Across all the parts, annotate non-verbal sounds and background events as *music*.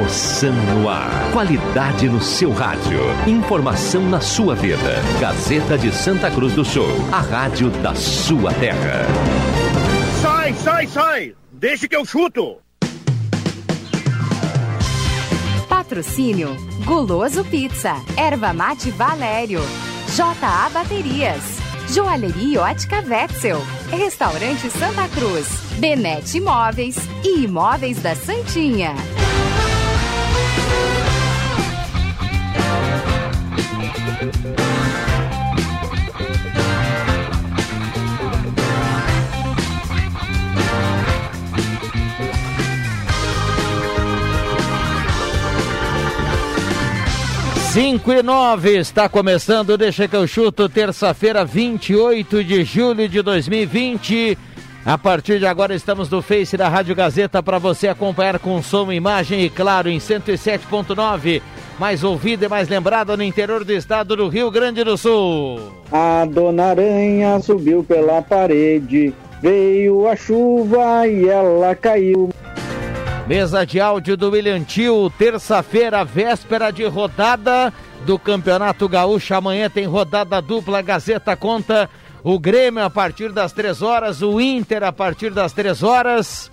Emoção no ar. Qualidade no seu rádio. Informação na sua vida. Gazeta de Santa Cruz do Sul. A rádio da sua terra. Sai, sai, sai! Deixe que eu chuto! Patrocínio Guloso Pizza, Erva Mate Valério, JA Baterias, Joalheria Ótica Wetzel, Restaurante Santa Cruz, Benete Imóveis e Imóveis da Santinha. 5 e 9 está começando, deixa que eu chuto, terça-feira, 28 de julho de 2020. A partir de agora estamos no Face da Rádio Gazeta para você acompanhar com som, imagem e claro em 107.9. Mais ouvida e mais lembrada no interior do estado do Rio Grande do Sul. A dona Aranha subiu pela parede, veio a chuva e ela caiu. Mesa de áudio do William Tio, terça-feira, véspera de rodada do Campeonato Gaúcho. Amanhã tem rodada dupla, Gazeta conta o Grêmio a partir das três horas, o Inter a partir das três horas.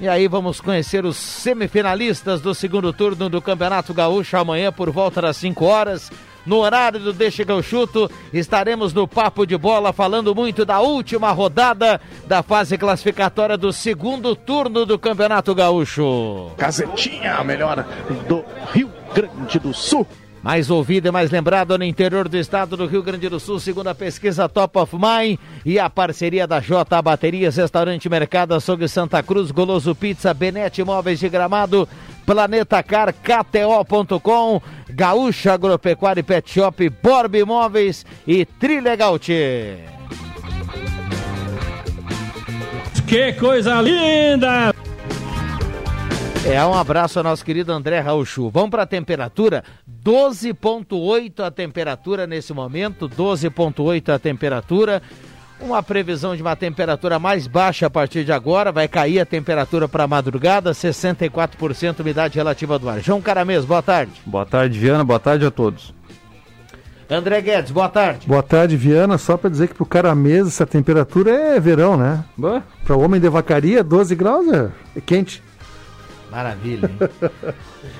E aí vamos conhecer os semifinalistas do segundo turno do Campeonato Gaúcho amanhã por volta das 5 horas. No horário do Deixa que eu chuto, estaremos no Papo de Bola falando muito da última rodada da fase classificatória do segundo turno do Campeonato Gaúcho. Gazetinha, a melhor do Rio Grande do Sul. Mais ouvida e mais lembrada no interior do estado do Rio Grande do Sul, segundo a pesquisa Top of Mind e a parceria da J Baterias, Restaurante Mercado Açougue Santa Cruz, Goloso Pizza, Benete Imóveis de Gramado, Planeta Car, KTO.com, Gaúcha Agropecuária e Pet Shop, Borb Imóveis e Trilegal Que coisa linda! É, um abraço ao nosso querido André Rauchu. Vamos para a temperatura? 12,8 a temperatura nesse momento, 12,8 a temperatura. Uma previsão de uma temperatura mais baixa a partir de agora, vai cair a temperatura para a madrugada, 64% umidade relativa do ar. João Caramês, boa tarde. Boa tarde, Viana, boa tarde a todos. André Guedes, boa tarde. Boa tarde, Viana. Só para dizer que pro Caramês essa temperatura é verão, né? Para o homem de vacaria, 12 graus é, é quente. Maravilha, hein?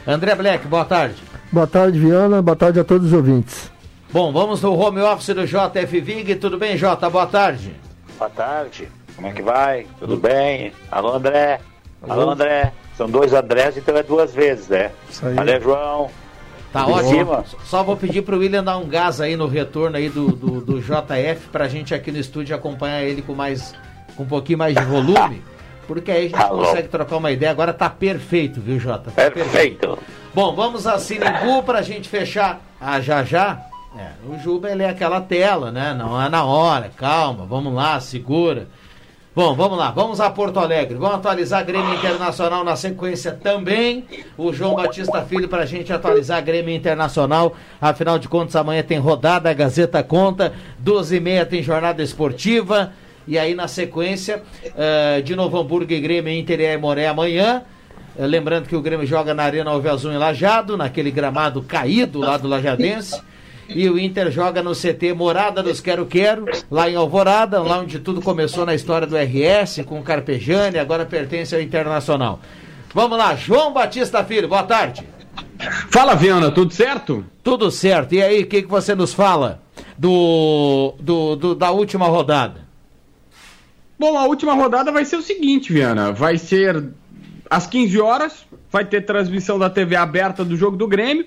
André Black, boa tarde. Boa tarde, Viana. Boa tarde a todos os ouvintes. Bom, vamos no home office do JF Vig. Tudo bem, Jota? Boa tarde. Boa tarde. Como é que vai? Tudo bem? Alô, André. Alô, André. São dois Andrés, então é duas vezes, né? Isso aí. Valeu, João. Tá ótimo. Só vou pedir pro William dar um gás aí no retorno aí do, do, do JF pra gente aqui no estúdio acompanhar ele com mais com um pouquinho mais de volume. *laughs* Porque aí a gente Tá bom. consegue trocar uma ideia. Agora tá perfeito, viu, Jota? Tá Perfeito. Bom, vamos a Sinimbu pra gente fechar. Ah, já já? É, o Juba ele é aquela tela, né? Não é na hora, calma, vamos lá, segura. Bom, vamos lá, vamos a Porto Alegre. Vamos atualizar Grêmio Internacional na sequência também. O João Batista Filho para a gente atualizar Grêmio Internacional. Afinal de contas, amanhã tem rodada, a Gazeta conta. 12h30 tem jornada esportiva. E aí, na sequência, eh, de Novo Hamburgo e Grêmio Inter e Moré amanhã. Eh, lembrando que o Grêmio joga na Arena Alve Azul em Lajado, naquele gramado caído lá do Lajadense. E o Inter joga no CT Morada dos Quero Quero, lá em Alvorada, lá onde tudo começou na história do RS, com o Carpejani, agora pertence ao Internacional. Vamos lá, João Batista Filho, boa tarde. Fala, Viana, tudo certo? Tudo certo. E aí, o que, que você nos fala do, do, do- da última rodada? Bom, a última rodada vai ser o seguinte, Viana. Vai ser às 15 horas, vai ter transmissão da TV aberta do jogo do Grêmio.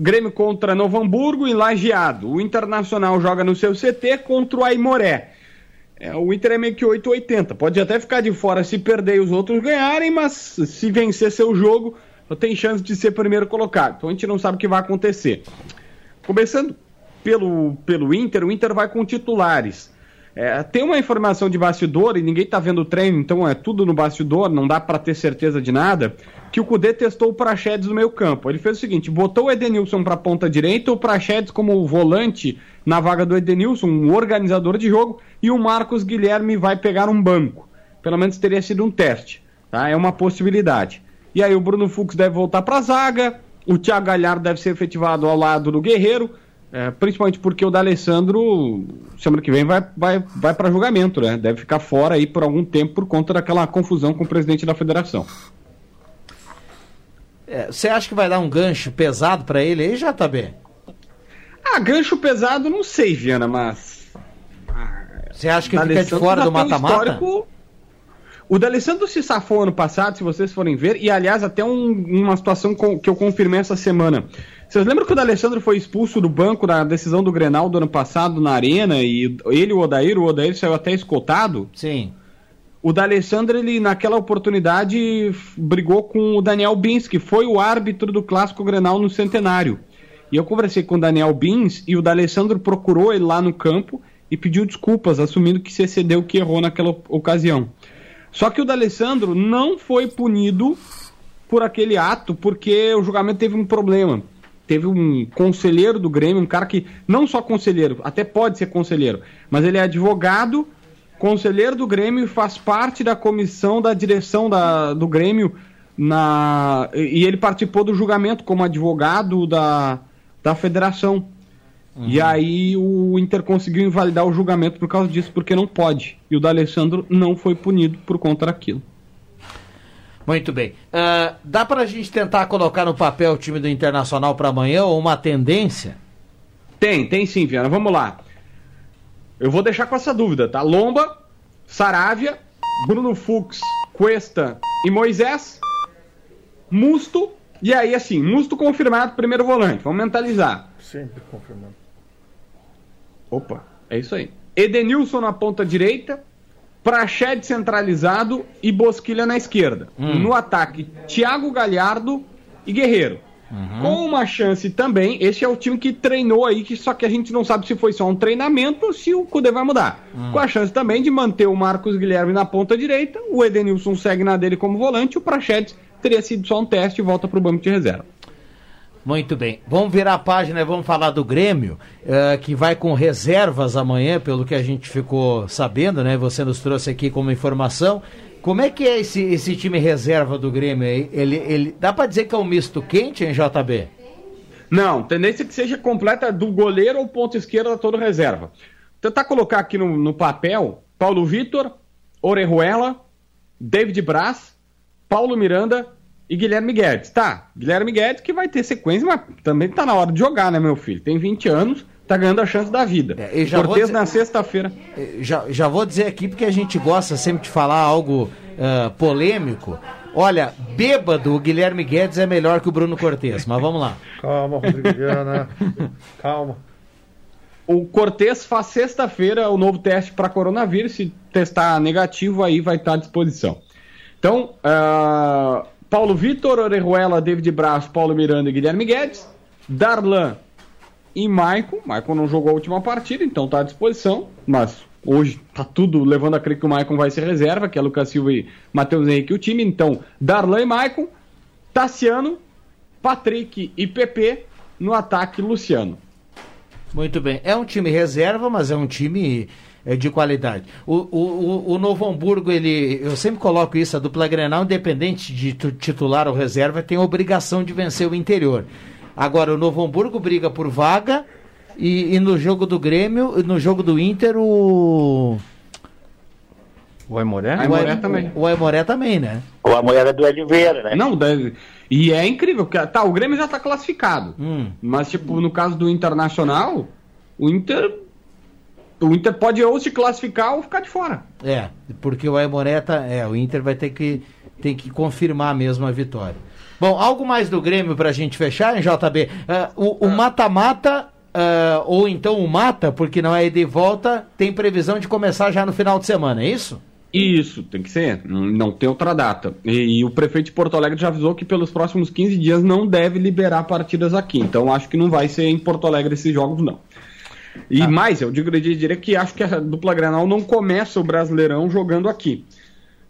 Grêmio contra Novo Hamburgo em Lajeado. O Internacional joga no seu CT contra o Aimoré. É, o Inter é meio que 880. Pode até ficar de fora se perder e os outros ganharem, mas se vencer seu jogo, tem chance de ser primeiro colocado. Então a gente não sabe o que vai acontecer. Começando pelo, pelo Inter, o Inter vai com titulares. É, tem uma informação de bastidor e ninguém tá vendo o treino, então é tudo no bastidor, não dá para ter certeza de nada. Que o Cudê testou o Praxedes no meio campo. Ele fez o seguinte: botou o Edenilson para ponta direita, o Praxedes como volante na vaga do Edenilson, um organizador de jogo, e o Marcos Guilherme vai pegar um banco. Pelo menos teria sido um teste, tá? É uma possibilidade. E aí o Bruno Fux deve voltar para a zaga, o Thiago Galhardo deve ser efetivado ao lado do Guerreiro, é, principalmente porque o D'Alessandro, semana que vem, vai, vai, vai para julgamento, né? Deve ficar fora aí por algum tempo por conta daquela confusão com o presidente da federação. É, você acha que vai dar um gancho pesado para ele aí, JB? Ah, gancho pesado, não sei, Viana, mas. Você acha que fica de fora do mata-mata? O D'Alessandro se safou ano passado, se vocês forem ver, e aliás, até um, uma situação com, que eu confirmei essa semana. Vocês lembram que o D'Alessandro foi expulso do banco na decisão do Grenal do ano passado na Arena, e ele e o Odair, o Odair saiu até escoltado? Sim. O D'Alessandro, ele naquela oportunidade brigou com o Daniel Bins, que foi o árbitro do clássico Grenal no Centenário. E eu conversei com o Daniel Bins e o D'Alessandro procurou ele lá no campo e pediu desculpas, assumindo que se excedeu, que errou naquela ocasião. Só que o D'Alessandro não foi punido por aquele ato, porque o julgamento teve um problema. Teve um conselheiro do Grêmio, um cara que não só conselheiro, até pode ser conselheiro, mas ele é advogado, conselheiro do Grêmio e faz parte da comissão da direção da, do Grêmio na e ele participou do julgamento como advogado da, da federação. Uhum. E aí o Inter conseguiu invalidar o julgamento por causa disso, porque não pode. E o D'Alessandro não foi punido por conta daquilo. Muito bem. Uh, dá para a gente tentar colocar no papel o time do Internacional para amanhã ou uma tendência? Tem, tem sim, Viana. Vamos lá. Eu vou deixar com essa dúvida, tá? Lomba, Saravia, Bruno Fux, Cuesta e Moisés, Musto, e aí assim, Musto confirmado, primeiro volante. Vamos mentalizar. Sempre confirmado. Opa, é isso aí. Edenilson na ponta direita, Prached centralizado e Bosquilha na esquerda. Hum. No ataque, Thiago Galhardo e Guerreiro. Uhum. Com uma chance também, esse é o time que treinou aí, que só que a gente não sabe se foi só um treinamento ou se o Cudê vai mudar. Uhum. Com a chance também de manter o Marcos Guilherme na ponta direita, o Edenilson segue na dele como volante, o Prachedes teria sido só um teste e volta para o banco de reserva. Muito bem. Vamos virar a página e vamos falar do Grêmio, uh, que vai com reservas amanhã, pelo que a gente ficou sabendo, né? Você nos trouxe aqui como informação. Como é que é esse, esse time reserva do Grêmio aí? Ele, ele, dá para dizer que é um misto quente em JB? Não, tendência é que seja completa do goleiro ou ponto esquerda todo reserva. Tentar colocar aqui no, no papel Paulo Vitor, Orejuela, David Braz, Paulo Miranda, e Guilherme Guedes. Tá, Guilherme Guedes que vai ter sequência, mas também tá na hora de jogar, né, meu filho? Tem 20 anos, tá ganhando a chance da vida. É, Cortez dizer, na sexta-feira. É, já, já vou dizer aqui, porque a gente gosta sempre de falar algo uh, polêmico. Olha, bêbado, o Guilherme Guedes é melhor que o Bruno Cortes, mas vamos lá. *laughs* Calma, Rodrigo Viana. Calma. O Cortes faz sexta-feira o novo teste para coronavírus. Se testar negativo, aí vai estar à disposição. Então, uh, Paulo Vitor, Orejuela, David Braz, Paulo Miranda e Guilherme Guedes, Darlan e Maicon. Maicon não jogou a última partida, então está à disposição, mas hoje está tudo levando a crer que o Maicon vai ser reserva, que é Lucas Silva e Matheus Henrique o time. Então, Darlan e Maicon, Tassiano, Patrick e PP no ataque Luciano. Muito bem. É um time reserva, mas é um time é, de qualidade. O, o, o Novo Hamburgo, ele, eu sempre coloco isso, a dupla Grenal, independente de titular ou reserva, tem obrigação de vencer o interior. Agora, o Novo Hamburgo briga por vaga e, e no jogo do Grêmio, no jogo do Inter, o... O Aimoré? O Aimoré também. O Aimoré também, né? O Aimoré é do Hélio Vieira, né? Não, deve... E é incrível, porque tá, o Grêmio já tá classificado. Hum. Mas, tipo, no caso do Internacional, o Inter o Inter pode ou se classificar ou ficar de fora. É, porque o Aimoreta, é, o Inter vai ter que, tem que confirmar mesmo a vitória. Bom, algo mais do Grêmio para a gente fechar, em JB? Uh, o mata-mata, uh, ou então o mata, porque não é de volta, tem previsão de começar já no final de semana, é isso? Isso, tem que ser. Não tem outra data. E, e, o prefeito de Porto Alegre já avisou que pelos próximos 15 dias não deve liberar partidas aqui. Então acho que não vai ser em Porto Alegre esses jogos, não. E ah. mais, eu digo de direito que acho que a dupla Granal não começa o Brasileirão jogando aqui.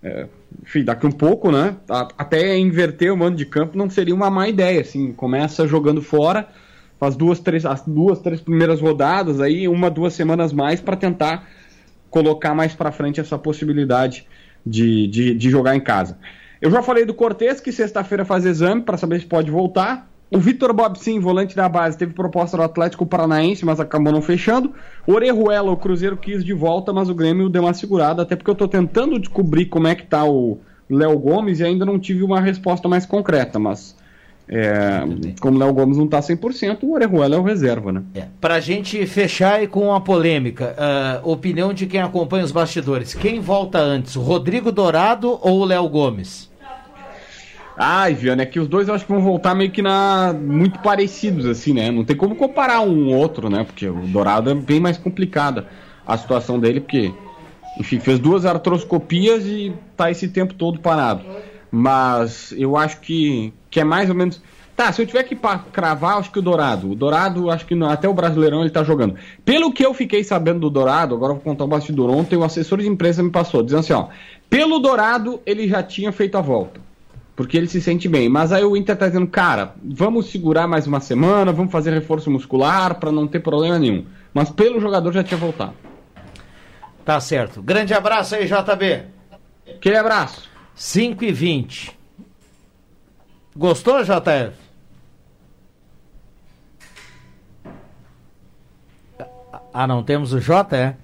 É, enfim, daqui um pouco, né? Até inverter o mando de campo não seria uma má ideia. Assim, começa jogando fora, faz duas, três, as duas, três primeiras rodadas, aí uma, duas semanas mais para tentar colocar mais para frente essa possibilidade de, de, de, jogar em casa. Eu já falei do Cortez, que sexta-feira faz exame para saber se pode voltar. O Vitor Bob, sim, volante da base, teve proposta do Atlético Paranaense, mas acabou não fechando. Orejuela, o Cruzeiro quis de volta, mas o Grêmio deu uma segurada, até porque eu estou tentando descobrir como é que tá o Léo Gomes e ainda não tive uma resposta mais concreta, mas é, como o Léo Gomes não está 100%, o Orejuela é o reserva, né? É. Pra gente fechar e com uma polêmica, uh, opinião de quem acompanha os bastidores, quem volta antes, o Rodrigo Dourado ou o Léo Gomes? Ai, Viana, é que os dois eu acho que vão voltar meio que na muito parecidos, assim, né? Não tem como comparar um outro, né? Porque o Dourado é bem mais complicada a situação dele, porque, enfim, fez duas artroscopias e tá esse tempo todo parado. Mas eu acho que, que é mais ou menos. Tá, se eu tiver que cravar, acho que o Dourado. O Dourado, acho que até o Brasileirão ele tá jogando. Pelo que eu fiquei sabendo do Dourado, agora eu vou contar o bastidor ontem, o assessor de imprensa me passou, dizendo assim, ó. Pelo Dourado, ele já tinha feito a volta porque ele se sente bem. Mas aí o Inter tá dizendo, cara, vamos segurar mais uma semana, vamos fazer reforço muscular para não ter problema nenhum. Mas pelo jogador já tinha voltado. Tá certo. Grande abraço aí, JB. Aquele abraço. 5 e 20. Gostou, JF? Ah, não temos o J, é?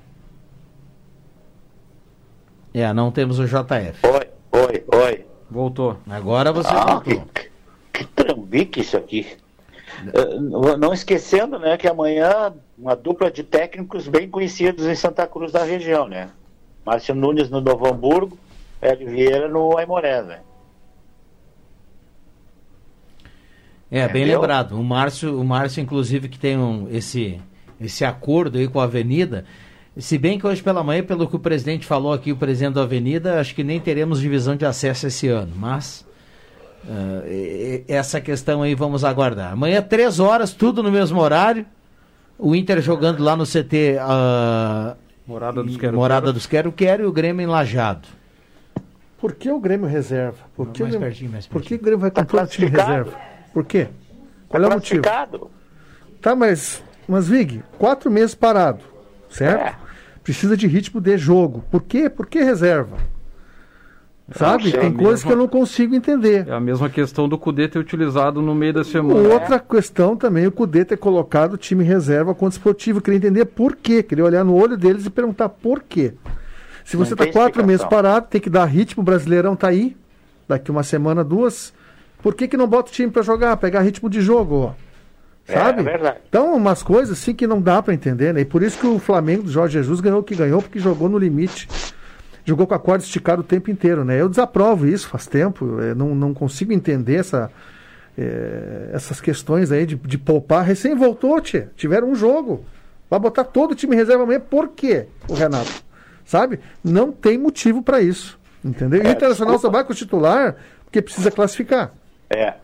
É, não temos o JF. Oi, oi, oi. Voltou. Agora você ah, voltou. Que, que trambique isso aqui. Uh, não esquecendo, né, que amanhã uma dupla de técnicos bem conhecidos em Santa Cruz da região, né? Márcio Nunes no Novo Hamburgo, Hélio Vieira no Aimoré, né? É, bem lembrado. O Márcio, o Márcio, inclusive, que tem um, esse, esse acordo aí com a Avenida, se bem que hoje pela manhã, pelo que o presidente falou aqui, o presidente da Avenida, acho que nem teremos divisão de acesso esse ano, mas uh, essa questão aí vamos aguardar. Amanhã, três horas, tudo no mesmo horário. O Inter jogando lá no CT uh, Morada dos Quero Morada dos Quero Quero e o Grêmio enlajado. Por que o Grêmio reserva? Por que, mais o, Grêmio, pertinho, mais por que o Grêmio vai tá todo o time reserva? Por quê? Qual tá é o motivo? Tá, mas, mas Vig, quatro meses parado, certo? É precisa de ritmo de jogo. Por quê? Por que reserva? Sabe? Tem coisas mesma... que eu não consigo entender. É a mesma questão do Cudê ter utilizado no meio da semana. Outra é. questão também, o Cudê ter colocado o time reserva contra o esportivo. Eu queria entender por quê. Queria olhar no olho deles e perguntar por quê. Se você está quatro meses parado, tem que dar ritmo, o Brasileirão tá aí. Daqui uma semana, duas. Por que, que não bota o time para jogar, pegar ritmo de jogo? Ó? Sabe? É, é verdade. Então, umas coisas assim que não dá para entender, né? E por isso que o Flamengo do Jorge Jesus ganhou o que ganhou, porque jogou no limite. Jogou com a corda esticada o tempo inteiro, né? Eu desaprovo isso faz tempo, eu não, não consigo entender essa, é, essas questões aí de, de poupar. Recém voltou, tiveram um jogo. Vai botar todo o time reserva amanhã, por quê, o Renato? Sabe? Não tem motivo para isso. Entendeu? É, e o Internacional só vai com o titular porque precisa classificar. É.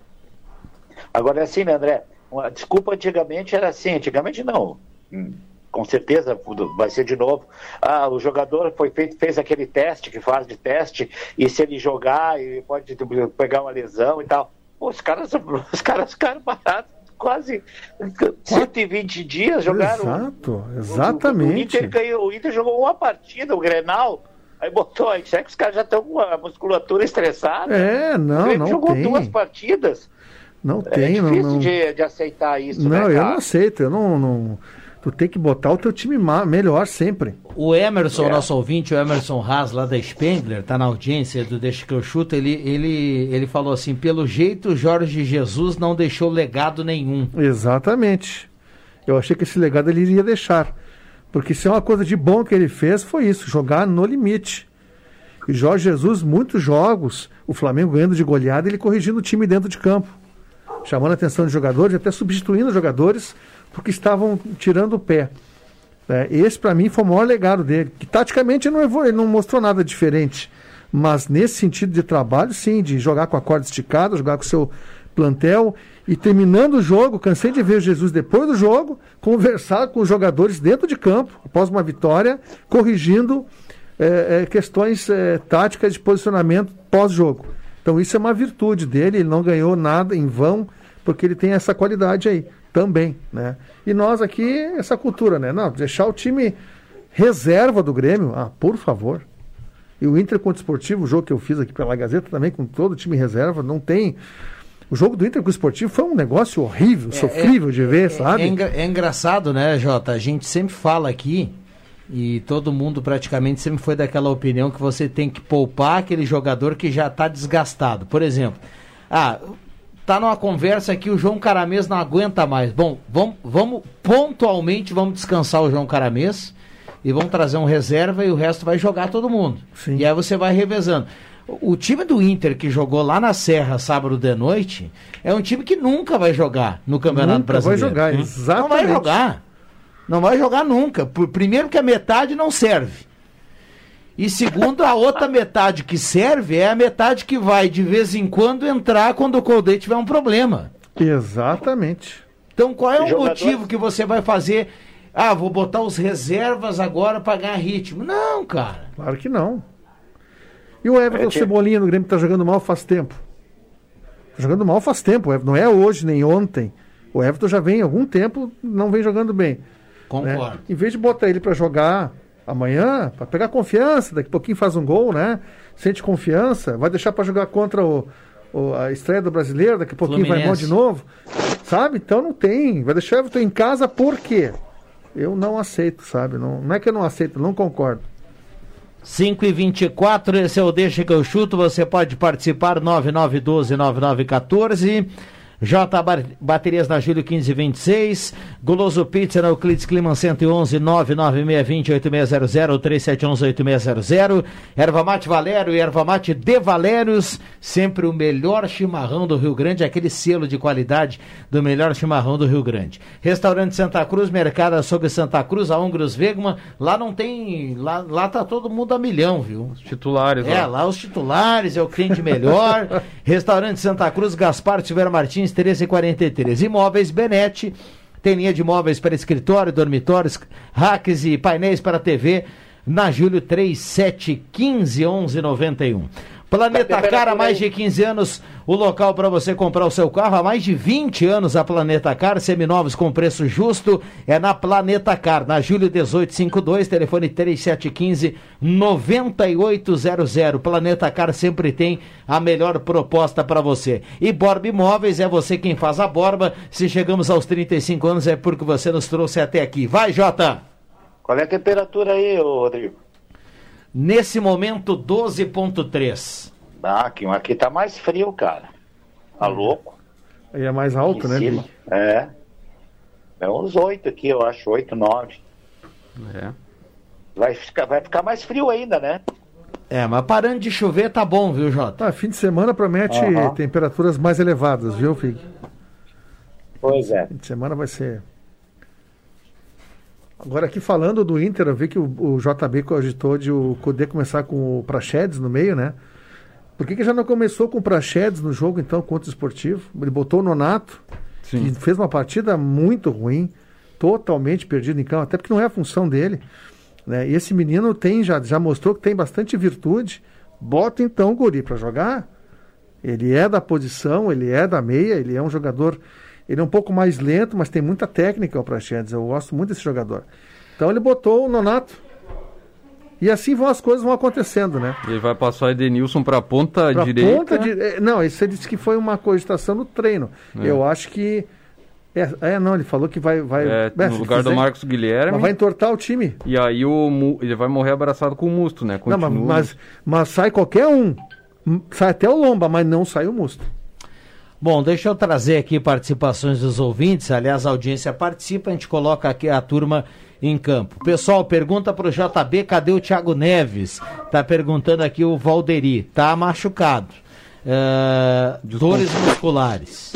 Agora é assim, né, André? Uma desculpa antigamente era assim, antigamente não. Hum, com certeza vai ser de novo. Ah, o jogador foi feito, fez aquele teste que faz de teste, e se ele jogar, ele pode pegar uma lesão e tal. Pô, os caras, *laughs* os caras ficaram parados quase 120 dias jogaram. Exato, exatamente. O, o, Inter, ganhou, o Inter jogou uma partida, o Grenal. Aí botou aí, será que os caras já estão com a musculatura estressada? É, não, não jogou tem. duas partidas. Não é tem, não. não... De, de, aceitar isso. Não, né, eu não aceito. Eu não, não, Tu tem que botar o teu time melhor sempre. O Emerson, é. nosso ouvinte, o Emerson Haas, lá da Spengler, tá na audiência do Deixa que eu chuto, ele, ele, ele falou assim: pelo jeito, Jorge Jesus não deixou legado nenhum. Exatamente. Eu achei que esse legado ele iria deixar. Porque se é uma coisa de bom que ele fez, foi isso, jogar no limite. E Jorge Jesus, muitos jogos, o Flamengo ganhando de goleada, ele corrigindo o time dentro de campo chamando a atenção de jogadores, até substituindo jogadores, porque estavam tirando o pé. É, esse, para mim, foi o maior legado dele, que taticamente não, ele não mostrou nada diferente. Mas nesse sentido de trabalho, sim, de jogar com a corda esticada, jogar com o seu plantel. E terminando o jogo, cansei de ver Jesus depois do jogo, conversar com os jogadores dentro de campo, após uma vitória, corrigindo é, é, questões é, táticas de posicionamento pós-jogo. Então isso é uma virtude dele, ele não ganhou nada em vão, porque ele tem essa qualidade aí também, né? E nós aqui, essa cultura, né? Não, deixar o time reserva do Grêmio, ah, por favor. E o Inter contra o Esportivo, o jogo que eu fiz aqui pela Gazeta também, com todo o time reserva, não tem. O jogo do Inter com o Esportivo foi um negócio horrível, sofrível de ver, sabe? É, engra- é engraçado, né, Jota? A gente sempre fala aqui, e todo mundo praticamente sempre foi daquela opinião que você tem que poupar aquele jogador que já está desgastado. Por exemplo, ah, tá numa conversa aqui, o João Caramês não aguenta mais. Bom, vamos, vamos pontualmente, vamos descansar o João Caramês e vamos trazer um reserva e o resto vai jogar todo mundo. Sim. E aí você vai revezando. O time do Inter que jogou lá na Serra sábado de noite é um time que nunca vai jogar no Campeonato Nunca vai Brasileiro. jogar, Não exatamente. vai jogar. Não vai jogar nunca. Por- Primeiro que a metade não serve. E segundo, a outra metade que serve é a metade que vai de vez em quando entrar quando o Colde tiver um problema. Exatamente. Então qual é o Jogador- motivo que você vai fazer? Ah, vou botar os reservas agora para ganhar ritmo. Não, cara. Claro que não. E o Everton É, tinha- Cebolinha no Grêmio tá jogando mal faz tempo. Tá jogando mal faz tempo. Não é hoje nem ontem. O Everton já vem há algum tempo, não vem jogando bem. Né? Concordo. Em vez de botar ele para jogar amanhã, para pegar confiança, daqui a pouquinho faz um gol, né? Sente confiança, vai deixar para jogar contra o, o- a estreia do brasileiro, daqui a pouquinho vai mal Fluminense. de novo. Sabe? Então não tem. Vai deixar o Everton em casa por quê? Eu não aceito, sabe? Não, não é que eu não aceito, não concordo. 5 e 24 esse é o Deixa que eu chuto. Você pode participar 9912-9914. J Baterias na Júlio 1526. Goloso Pizza na Euclides Climan 111 99620 8600 3711 8600. Erva Mate Valério e Erva Mate de Valérios. Sempre o melhor chimarrão do Rio Grande, aquele selo de qualidade do melhor chimarrão do Rio Grande. Restaurante Santa Cruz, Mercado Açougue Santa Cruz, a Ungros Vegman. Lá não tem. Lá, lá tá todo mundo a milhão, viu? Titulares, É, ó. lá os titulares, é o cliente melhor. *laughs* Restaurante Santa Cruz, Gaspar Silveira Martins, 1343. Imóveis Benete, tem linha de móveis para escritório, dormitórios, racks e painéis para TV, na Júlio 3715 1191. Planeta Car, há mais de 15 anos, o local para você comprar o seu carro. Há mais de 20 anos a Planeta Car, seminovos com preço justo, é na Planeta Car, na Júlio 1852, telefone 3715 9800. Planeta Car sempre tem a melhor proposta para você. E Borba Imóveis é você quem faz a borba. Se chegamos aos 35 anos é porque você nos trouxe até aqui. Vai, Jota! Qual é a temperatura aí, Rodrigo? Nesse momento, 12.3. Ah, aqui, aqui tá mais frio, cara. Tá louco? Aí é mais alto, né? cima. É. É uns oito aqui, eu acho. Oito, nove. É. Vai ficar, vai ficar mais frio ainda, né? É, mas parando de chover tá bom, viu, Jota? Tá, fim de semana promete Aham. temperaturas mais elevadas, viu, Fig? Pois é. Fim de semana vai ser. Agora aqui falando do Inter, eu vi que o, o JB cogitou de o Cudê começar com o Praxedes no meio, né? Por que, que já não começou com o Praxedes no jogo, então, contra o Esportivo? Ele botou o Nonato, que Sim. fez uma partida muito ruim, totalmente perdido em campo, até porque não é a função dele. Né? E esse menino tem já, já mostrou que tem bastante virtude. Bota então o Guri para jogar. Ele é da posição, ele é da meia, ele é um jogador. Ele é um pouco mais lento, mas tem muita técnica o Praxedes. Eu gosto muito desse jogador. Então ele botou o Nonato. E assim vão as coisas vão acontecendo, né? Ele vai passar o Edenilson pra ponta Pra direita. ponta de- é, Não, isso ele disse que foi uma cogitação no treino. É. Eu acho que. É, é, não, ele falou que vai. vai É, é, no lugar do Marcos Guilherme. Mas vai entortar o time. E aí o ele vai morrer abraçado com o Musto, né? Não, mas, Continua. mas, mas sai qualquer um. Sai até o Lomba, mas não sai o Musto. Bom, deixa eu trazer aqui participações dos ouvintes. Aliás, a audiência participa, a gente coloca aqui a turma em campo. Pessoal, pergunta pro JB, cadê o Thiago Neves? Tá perguntando aqui o Valderi. Tá machucado. É, dores musculares.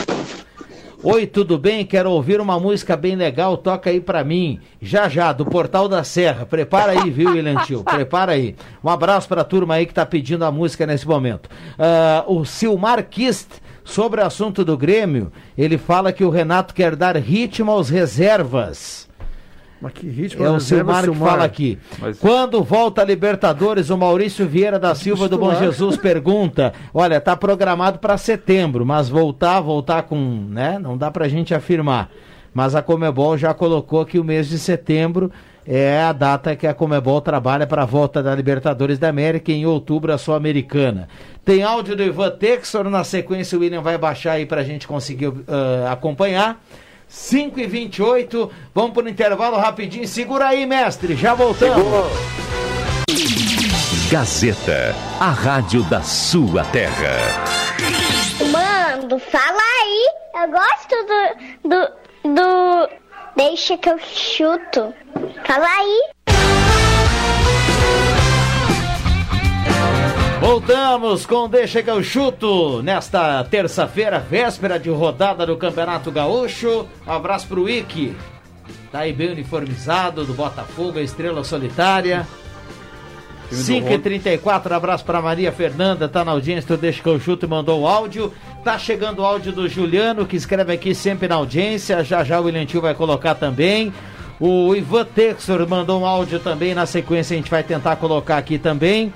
Oi, tudo bem? Quero ouvir uma música bem legal, toca aí pra mim. Já já, do Portal da Serra. Prepara aí, viu, William Tio? *laughs* Prepara aí. Um abraço pra turma aí que tá pedindo a música nesse momento. Ah, o Silmar Kist, sobre o assunto do Grêmio, ele fala que o Renato quer dar ritmo aos reservas. Mas que ritmo É o Silmar que fala aqui. Mas- Quando volta a Libertadores, o Maurício Vieira da Silva do Bom Titular. Jesus pergunta: olha, tá programado para setembro, mas voltar, voltar com, né? Não dá pra gente afirmar. Mas a Comebol já colocou que o mês de setembro é a data que a Comebol trabalha para a volta da Libertadores da América em outubro a Sul-Americana. Tem áudio do Ivan Texor, na sequência o William vai baixar aí para a gente conseguir ah, acompanhar. 5 e 28 vamos para o intervalo rapidinho. Segura aí, mestre, já voltamos. Gazeta, a rádio da sua terra. Mano, fala aí. Eu gosto do. do. do. Deixa que eu chuto. Fala aí. Voltamos com Deixa que eu chuto nesta terça-feira, véspera de rodada do Campeonato Gaúcho. Um abraço pro Wiki. Tá aí bem uniformizado do Botafogo, a estrela solitária. Time do 5h34, abraço pra Maria Fernanda, tá na audiência do Deixa que eu chuto e mandou o áudio. Tá chegando o áudio do Juliano, que escreve aqui sempre na audiência. Já já o William Tio vai colocar também. O Ivan Texor mandou um áudio também, na sequência a gente vai tentar colocar aqui também.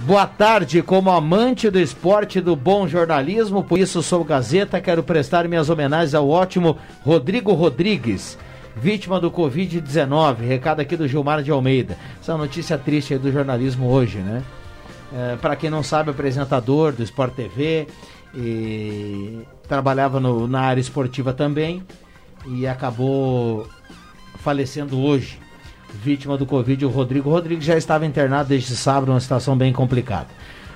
Boa tarde, como amante do esporte e do bom jornalismo, por isso sou Gazeta, quero prestar minhas homenagens ao ótimo Rodrigo Rodrigues, vítima do Covid-19. Recado aqui do Gilmar de Almeida. Essa notícia triste aí do jornalismo hoje, né? É, para quem não sabe, apresentador do Sport TV e trabalhava no- na área esportiva também e acabou falecendo hoje, vítima do Covid, o Rodrigo. O Rodrigo já estava internado desde sábado, uma situação bem complicada.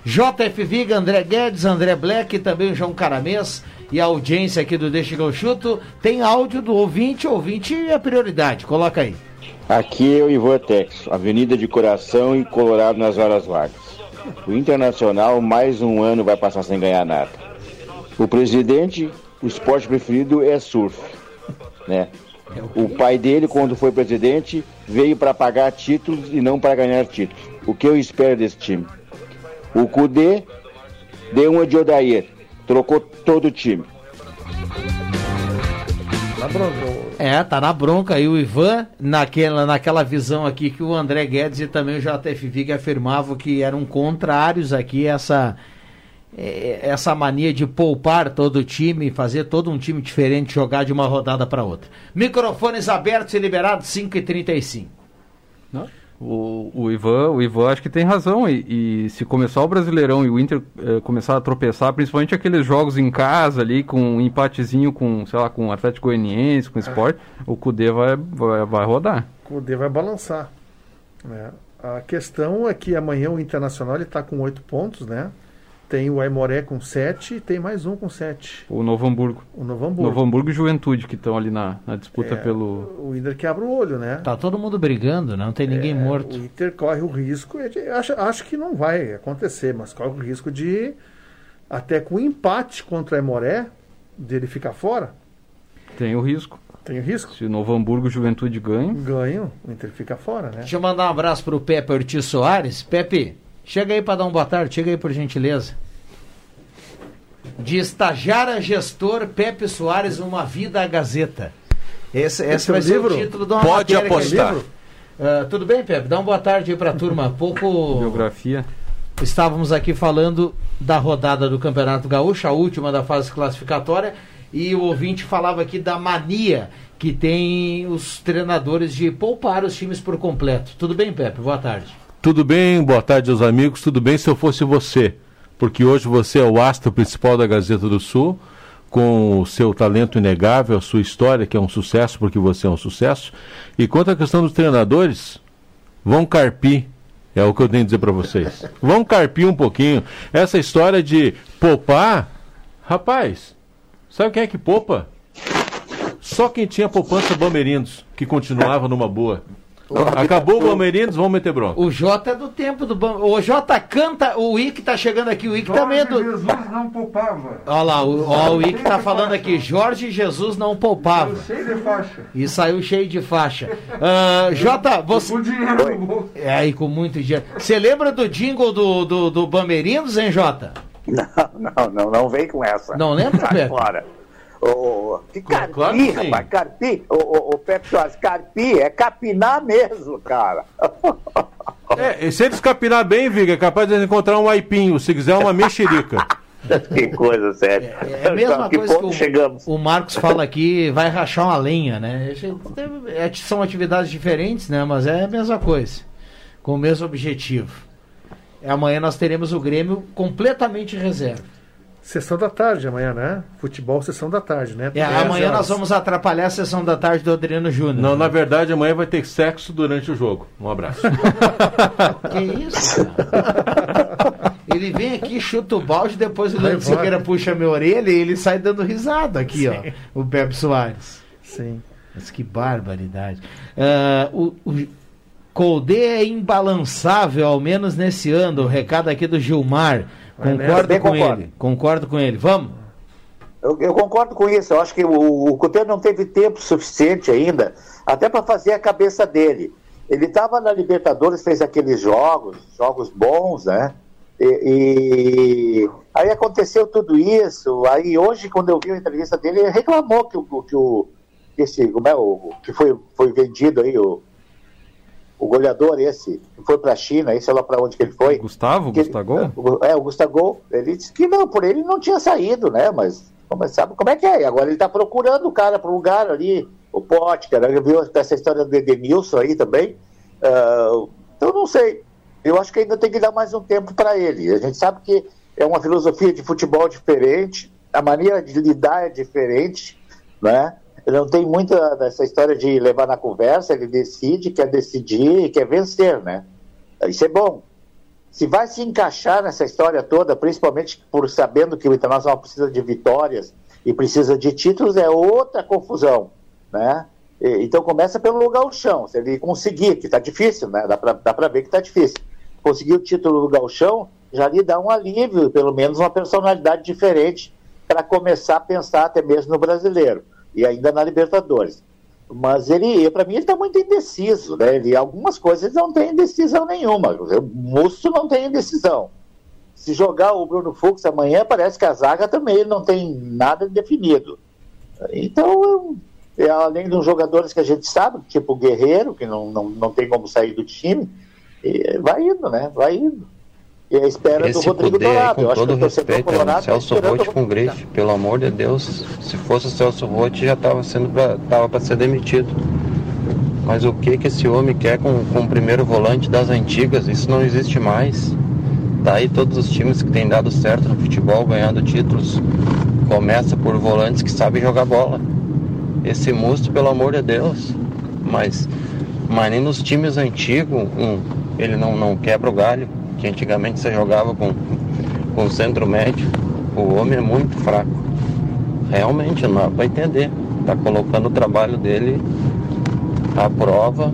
JF Viga, André Guedes, André Black, também o João Caramês e a audiência aqui do Deixa que eu chuto. Tem áudio do ouvinte, ouvinte é prioridade, coloca aí. Aqui é o Ivan Texo, Avenida de Coração e Colorado nas horas vagas. O Internacional mais um ano vai passar sem ganhar nada. O presidente, o esporte preferido é surf, né? O pai dele, quando foi presidente, veio para pagar títulos e não para ganhar títulos. O que eu espero desse time? O Cudê deu uma de Odair, trocou todo o time. Tá bronca. É, tá na bronca aí o Ivan, naquela, naquela visão aqui que o André Guedes e também o JF Vig afirmavam que eram contrários aqui a essa essa mania de poupar todo o time, fazer todo um time diferente, jogar de uma rodada para outra. Microfones abertos e liberados 5 e 35 O, o Ivan, o Ivan acho que tem razão. E, e se começar o Brasileirão e o Inter eh, começar a tropeçar, principalmente aqueles jogos em casa ali, com um empatezinho com, sei lá, com o Atlético Goianiense, com o Sport, o Cudê vai, vai, vai rodar. O Cudê vai balançar. né? A questão é que amanhã o Internacional está com oito pontos, né? Tem o Aimoré com sete e tem mais um com sete. O Novo Hamburgo. O Novo Hamburgo. Novo Hamburgo e Juventude que estão ali na, na disputa É, pelo. O Inter que abre o olho, né? Tá todo mundo brigando, não tem ninguém É, morto. O Inter corre o risco, de- acho, acho que não vai acontecer, mas corre o risco de, até com empate contra o Aimoré, dele ficar fora. Tem o risco. Tem o risco. Se o Novo Hamburgo e Juventude ganham. Ganho, o Inter fica fora, né? Deixa eu mandar um abraço pro Pepe Ortiz Soares. Pepe, chega aí para dar uma boa tarde, chega aí por gentileza. De estagiário a gestor, Pepe Soares, Uma Vida à Gazeta. Esse, esse Esse é vai o ser livro? o título de uma Pode é apostar. livro. Ah, tudo bem, Pepe? Dá uma boa tarde aí pra turma. Há pouco Biografia. estávamos aqui falando da rodada do Campeonato Gaúcho, a última da fase classificatória, e o ouvinte falava aqui da mania que tem os treinadores de poupar os times por completo. Tudo bem, Pepe? Boa tarde. Tudo bem, boa tarde aos amigos. Tudo bem se eu fosse você, porque hoje você é o astro principal da Gazeta do Sul, com o seu talento inegável, a sua história, que é um sucesso, porque você é um sucesso. E quanto à questão dos treinadores, vão carpir. É o que eu tenho a dizer para vocês. Vão carpir um pouquinho. Essa história de poupar, rapaz, sabe quem é que poupa? Só quem tinha poupança Bamerindos, que continuava numa boa. Acabou o Bamerindos, vamos meter bronca. O Jota é do tempo do banco. O Jota canta, o Ick tá chegando aqui, o Ick também é do. Jesus não poupava. Olha lá, o, ó, o Ick tá falando aqui, Jorge Jesus não poupava. Cheio de faixa. E saiu cheio de faixa. Ah, Jota, você. Com dinheiro no bolso. É aí com muito dinheiro. Você lembra do jingle do, do, do Bamerindos, hein, Jota? Não, não, não, não vem com essa. Não lembra, Sai Pepe? fora. Que carpi, claro que rapaz, carpi. Ô, ô, ô, Pepe Soares, carpi é capinar mesmo, cara. *laughs* É, e se eles capinar bem, Viga, é capaz de encontrar um aipinho, se quiser uma mexerica. *laughs* que coisa séria. É a mesma que coisa ponto que o, chegamos? o Marcos fala aqui, vai rachar uma lenha, né? É, São atividades diferentes, né? Mas é a mesma coisa, com o mesmo objetivo. Amanhã nós teremos o Grêmio completamente reserva. Sessão da tarde amanhã, né? Futebol, sessão da tarde, né? É, amanhã nós vamos atrapalhar a sessão da tarde do Adriano Júnior. Não, na verdade, amanhã vai ter sexo durante o jogo. Um abraço. *laughs* Que isso? cara? ele vem aqui, chuta o balde, depois o Leandro. Siqueira puxa minha orelha e ele sai dando risada aqui, ó. O Pepe Soares. Sim. Mas que barbaridade. Ah, o, o Colde é imbalançável, ao menos nesse ano. O recado aqui do Gilmar. Vai Concordo com concordo. ele. Concordo com ele. Vamos? Eu, eu concordo com isso. Eu acho que o, o Cudê não teve tempo suficiente ainda, até para fazer a cabeça dele. Ele estava na Libertadores, fez aqueles jogos, jogos bons, né? E, e aí aconteceu tudo isso. Aí hoje, quando eu vi a entrevista dele, ele reclamou que o que o esse como é o que foi foi vendido aí o o goleador esse que foi para a China, sei lá para onde que ele foi. Gustavo, Que ele- Gustavo? É, o Gustavo, ele disse que não, por ele não tinha saído, né? Mas, mas sabe como é que é? Agora ele está procurando o cara para o lugar ali, o Pote, cara. Eu viu essa história do Edenilson aí também. Ah, então, não sei. Eu acho que ainda tem que dar mais um tempo para ele. A gente sabe que é uma filosofia de futebol diferente, a maneira de lidar é diferente, né? Ele não tem muita dessa história de levar na conversa, ele decide, quer decidir e quer vencer, né? Isso é bom se vai se encaixar nessa história toda, principalmente por sabendo que o Internacional precisa de vitórias e precisa de títulos, é outra confusão, né? Então começa pelo gauchão, se ele conseguir, que está difícil, né? Dá pra ver que está difícil. Conseguir o título do gauchão já lhe dá um alívio, pelo menos uma personalidade diferente para começar a pensar até mesmo no brasileiro e ainda na Libertadores. Mas ele, para mim, ele está muito indeciso, né? Ele, algumas coisas não tem indecisão nenhuma. O Musto não tem indecisão. Se jogar o Bruno Fux amanhã, parece que a zaga também não tem nada definido. Então, é, além dos jogadores que a gente sabe, tipo o Guerreiro, que não, não, não tem como sair do time, vai indo, né? Vai indo. E a espera do Esse Rodrigo poder aí, Dourado. Eu com todo respeito, é colorado o tá Celso Rotti com grife. Pelo amor de Deus, se fosse o Celso Rotti já estava sendo pra, tava para ser demitido. Mas o que que esse homem quer com, com o primeiro volante das antigas? Isso não existe mais. Daí todos os times que têm dado certo no futebol, ganhando títulos, começa por volantes que sabem jogar bola. Esse Musto, pelo amor de Deus. Mas, mas nem nos times antigos, um, ele não, não quebra o galho, que antigamente você jogava com, com centro médio. O homem é muito fraco. Realmente, não dá pra entender. Tá colocando o trabalho dele à prova.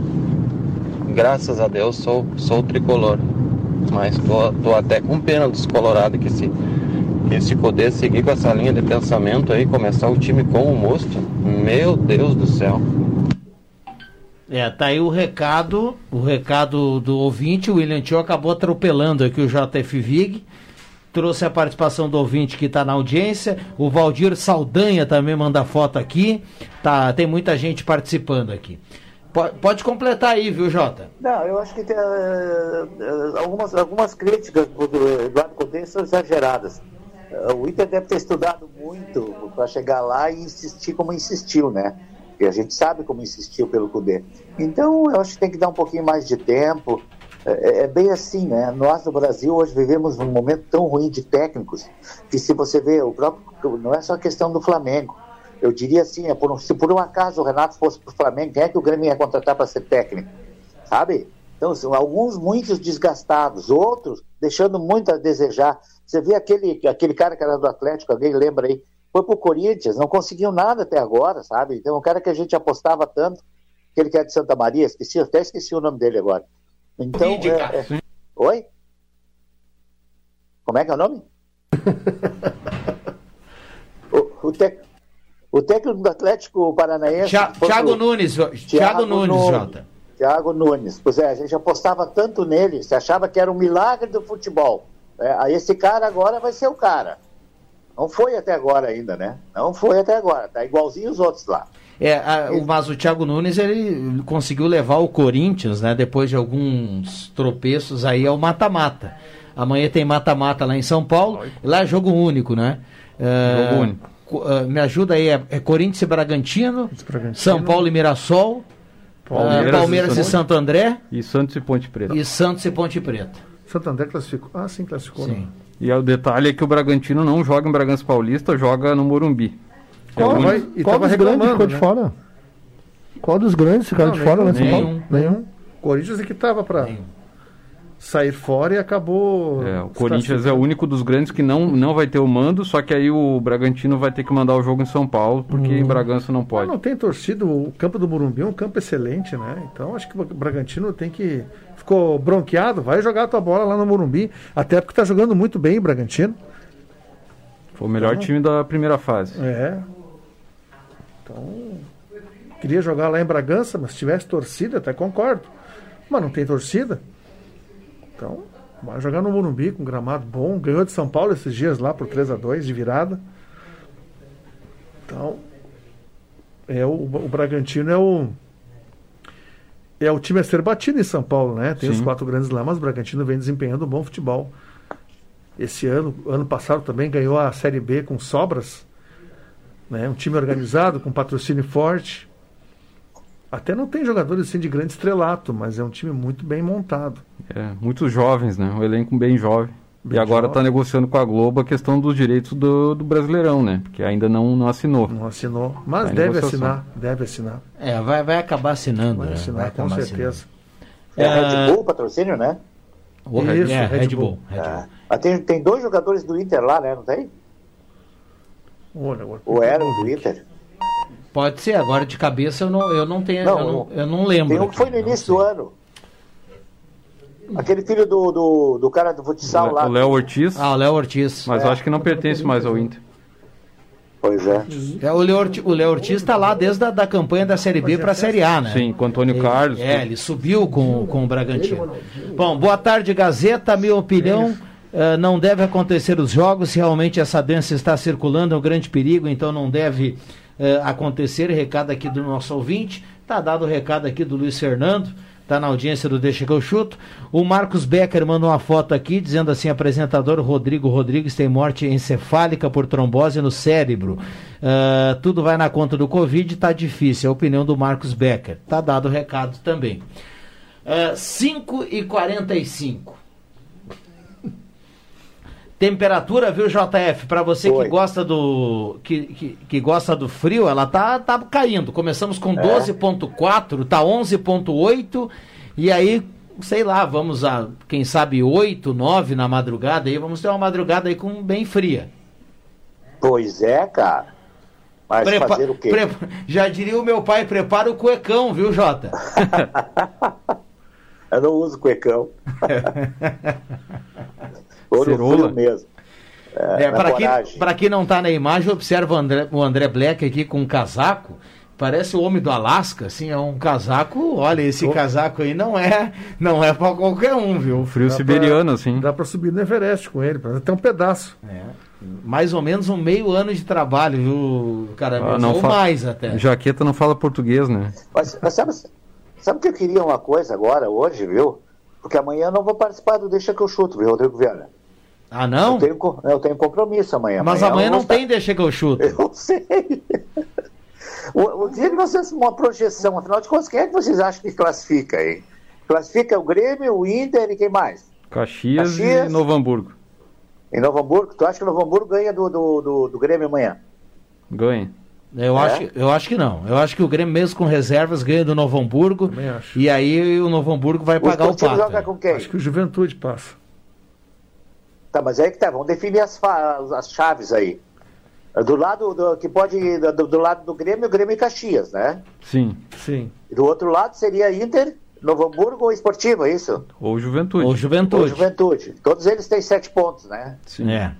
Graças a Deus sou, sou tricolor. Mas tô, tô até com pena dos colorados que se, que se poder seguir com essa linha de pensamento aí, começar o time com o Mosto, meu Deus do céu. É, tá aí o recado, o recado do ouvinte, o William Tio acabou atropelando aqui o JF Vig, trouxe a participação do ouvinte que está na audiência, o Valdir Saldanha também manda foto aqui, tá, tem muita gente participando aqui. Pode, pode completar aí, viu, Jota? Não, eu acho que tem, eh, algumas, algumas críticas do Eduardo Cudê são exageradas. Eh, o Inter deve ter estudado muito para chegar lá e insistir como insistiu, né? Porque a gente sabe como insistiu pelo Cudê. Então, eu acho que tem que dar um pouquinho mais de tempo. É, é bem assim, né? Nós no Brasil hoje vivemos um momento tão ruim de técnicos que se você vê o próprio, não é só questão do Flamengo. Eu diria assim, é por um- se por um acaso o Renato fosse para o Flamengo, quem é que o Grêmio ia contratar para ser técnico? Sabe? Então, alguns muitos desgastados, outros deixando muito a desejar. Você vê aquele, aquele cara que era do Atlético, alguém lembra aí, foi pro Corinthians, não conseguiu nada até agora, sabe? Então, um cara que a gente apostava tanto, aquele que é de Santa Maria, esqueci, até esqueci o nome dele agora. Então, é- é- Oi? Como é que é o nome? *laughs* o, o, tec- o técnico do Atlético Paranaense. Thiago pro- Nunes, Thiago Nunes, Jota. Thiago Nunes. Pois é, a gente apostava tanto nele, você achava que era um milagre do futebol. É, esse cara agora vai ser o cara. Não foi até agora ainda, né? Não foi até agora. Tá igualzinho os outros lá. É, a- o, mas o Thiago Nunes ele conseguiu levar o Corinthians, né, depois de alguns tropeços aí ao mata-mata. Amanhã tem mata-mata lá em São Paulo. Lá é jogo único, né? É, Jogo único. co- ah, me ajuda aí, é, é Corinthians e Bragantino, São Paulo e Mirassol, Palmeiras, Palmeiras Palmeiras e e Santo André E Santos e Ponte Preta. e Santos e Ponte Preta. Santo André classificou. Ah, sim, classificou. Sim. né? E aí o detalhe é que o Bragantino não joga em Bragança Paulista, joga no Morumbi. É Qual, único- vai- e Qual dos grandes reclamando, ficou de né? fora? Qual dos grandes ficaram de fora lá em São nenhum? Nenhum. Corinthians é que tava para sair fora e acabou. É, o Corinthians é o único dos grandes que não, não vai ter o mando, só que aí o Bragantino vai ter que mandar o jogo em São Paulo, porque Hum. em Bragança não pode. não tem torcida, o campo do Morumbi é um campo excelente, né? Então acho que o Bragantino tem que. Ficou bronqueado, vai jogar a tua bola lá no Morumbi. Até porque tá jogando muito bem o Bragantino. Foi o melhor Então- time da primeira fase. É. Então. Queria jogar lá em Bragança, mas se tivesse torcida, até concordo. Mas não tem torcida. Então, vai jogar no Morumbi com gramado bom. Ganhou de São Paulo esses dias lá por 3 a 2 de virada. Então, é o, o Bragantino é o é o time a ser batido em São Paulo, né? Tem os Sim. quatro grandes lá, mas o Bragantino vem desempenhando um bom futebol. Esse ano, ano passado também ganhou a Série B com sobras, né? Um time organizado com patrocínio forte. Até não tem jogadores assim de grande estrelato, mas é um time muito bem montado. É, muitos jovens, né? Um elenco bem jovem. Bem e agora está negociando com a Globo a questão dos direitos do, do Brasileirão, né? Porque ainda não, não assinou. Não assinou, mas Tá deve negociação. assinar, deve assinar. É, vai, vai acabar assinando. Vai né? assinar, com acabar certeza. É Ah, Red Bull patrocínio, né? O Red- é, Red Bull. Red Bull. Ah, mas tem, tem dois jogadores do Inter lá, né? Não tem? Olha, agora- Ou eram do Inter? Pode ser, agora de cabeça eu não, eu não tenho. Não, eu, não, eu não lembro. Tem um que foi no início do ano. Aquele filho do, do, do cara do futsal lá. O Léo Ortiz. Ah, o Léo Ortiz. Mas É. acho que não pertence mais ao Inter. Pois é. É, o Léo Ortiz, o Ortiz está lá desde a da campanha da Série B para a Série A, né? Sim, com o Antônio Ele- Carlos. É, ele subiu com, com o Bragantino. Bom, boa tarde, Gazeta. Minha opinião, eh, não deve acontecer os jogos. Se realmente essa doença está circulando, é um grande perigo, então não deve eh, acontecer. Recado aqui do nosso ouvinte. Tá dado o recado aqui do Luiz Fernando. Tá na audiência do Deixa que eu chuto. O Marcos Becker manda uma foto aqui dizendo assim: apresentador Rodrigo Rodrigues tem morte encefálica por trombose no cérebro. Ah, tudo vai na conta do Covid, tá difícil. É a opinião do Marcos Becker. Tá dado o recado também. Ah, 5 e 45 Temperatura, viu, JF? Para você que gosta do que, que, que gosta do frio, ela tá, tá caindo. Começamos com É. 12.4, tá 11.8 e aí, sei lá, vamos a quem sabe 8, 9 na madrugada aí, vamos ter uma madrugada aí com bem fria. Pois é, cara. Mas Prepa- fazer o quê? prepa- Já diria o meu pai, prepara o cuecão, viu, Jota? *laughs* Eu não uso cuecão. *laughs* Cerola. frio mesmo. É, É, para quem, pra quem não tá na imagem, observa o André, o André Black aqui com um casaco. Parece o homem do Alasca, assim, é um casaco. Olha, esse casaco aí não é, não é para qualquer um, viu? Frio Dá siberiano, pra- assim. Dá pra subir no Everest com ele, pra ter um pedaço. É. Mais ou menos um meio ano de trabalho, viu, cara? Ah, não ou fa- mais até. Jaqueta não fala português, né? Mas, mas sabe, sabe que eu queria uma coisa agora, hoje, viu? Porque amanhã eu não vou participar do Deixa que eu chuto, viu, Rodrigo Viana? Ah, não? Eu tenho, eu tenho compromisso amanhã. Mas amanhã vou não tem, deixa que eu chuto. Eu *laughs* sei. O, o dia que vocês uma projeção, afinal de contas, quem é que vocês acham que classifica aí? Classifica o Grêmio, o Inter e quem mais? Caxias, Caxias. e Novo Hamburgo. Em Novo Hamburgo? Tu acha que o Novo Hamburgo ganha do, do, do, do Grêmio amanhã? Ganha. Eu, É? acho, eu acho que não. Eu acho que o Grêmio, mesmo com reservas, ganha do Novo Hamburgo. E aí o Novo Hamburgo vai pagar o pato. joga com quem? Acho que o Juventude passa. Tá, mas aí que tá, vamos definir as, as chaves aí. Do lado do, que pode do, do lado do Grêmio, o Grêmio e Caxias, né? Sim. Sim. E do outro lado seria Inter, Novo Hamburgo ou Esportivo, é isso? Ou Juventude. Ou Juventude. Ou Juventude. Todos eles têm sete pontos, né? Sim. É.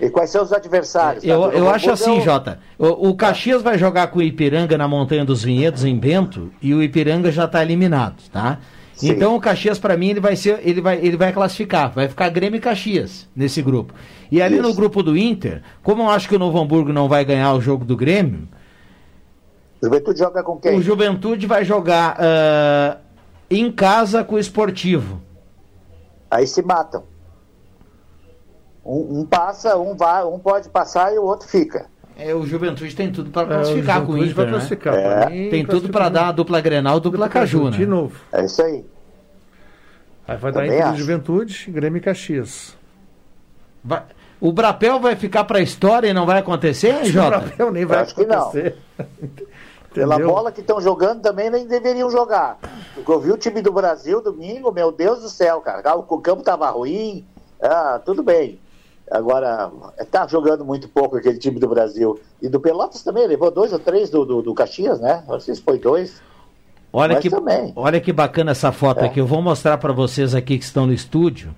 E quais são os adversários? tá? Eu, eu acho assim, é o- Jota. O, o Caxias vai jogar com o Ipiranga na Montanha dos Vinhedos, em Bento, e o Ipiranga já está eliminado, tá? Sim. Então o Caxias, para mim, ele vai ser, ele vai, ele vai classificar, vai ficar Grêmio e Caxias nesse grupo. E ali no Isso. grupo do Inter, como eu acho que o Novo Hamburgo não vai ganhar o jogo do Grêmio, Juventude joga com quem? o Juventude vai jogar ah, em casa com o Esportivo. Aí se matam. Um, um passa, um vai, um pode passar e o outro fica. É, o Juventude tem tudo para É, o classificar com o Juventude Inter, vai né? classificar. É. Pra mim, Tem tudo para dar a dupla Grenal, dupla Caju, né? De novo. É isso aí. Aí vai dar Também Inter e acho. Juventude, Grêmio e Caxias. Vai- O Brapel vai ficar para a história e não vai acontecer, hein, *laughs* O Jota? Brapel nem vai Acho que não. acontecer. *laughs* Pela bola que estão jogando também nem deveriam jogar. Porque eu vi o time do Brasil domingo, meu Deus do céu, cara. O campo tava ruim, ah, tudo bem. Agora, tá jogando muito pouco aquele time do Brasil. E do Pelotas também, levou dois ou três do, do, do Caxias, né? Não sei se foi dois. Olha Mas que, também. olha que bacana essa foto É. aqui. Eu vou mostrar para vocês aqui que estão no estúdio.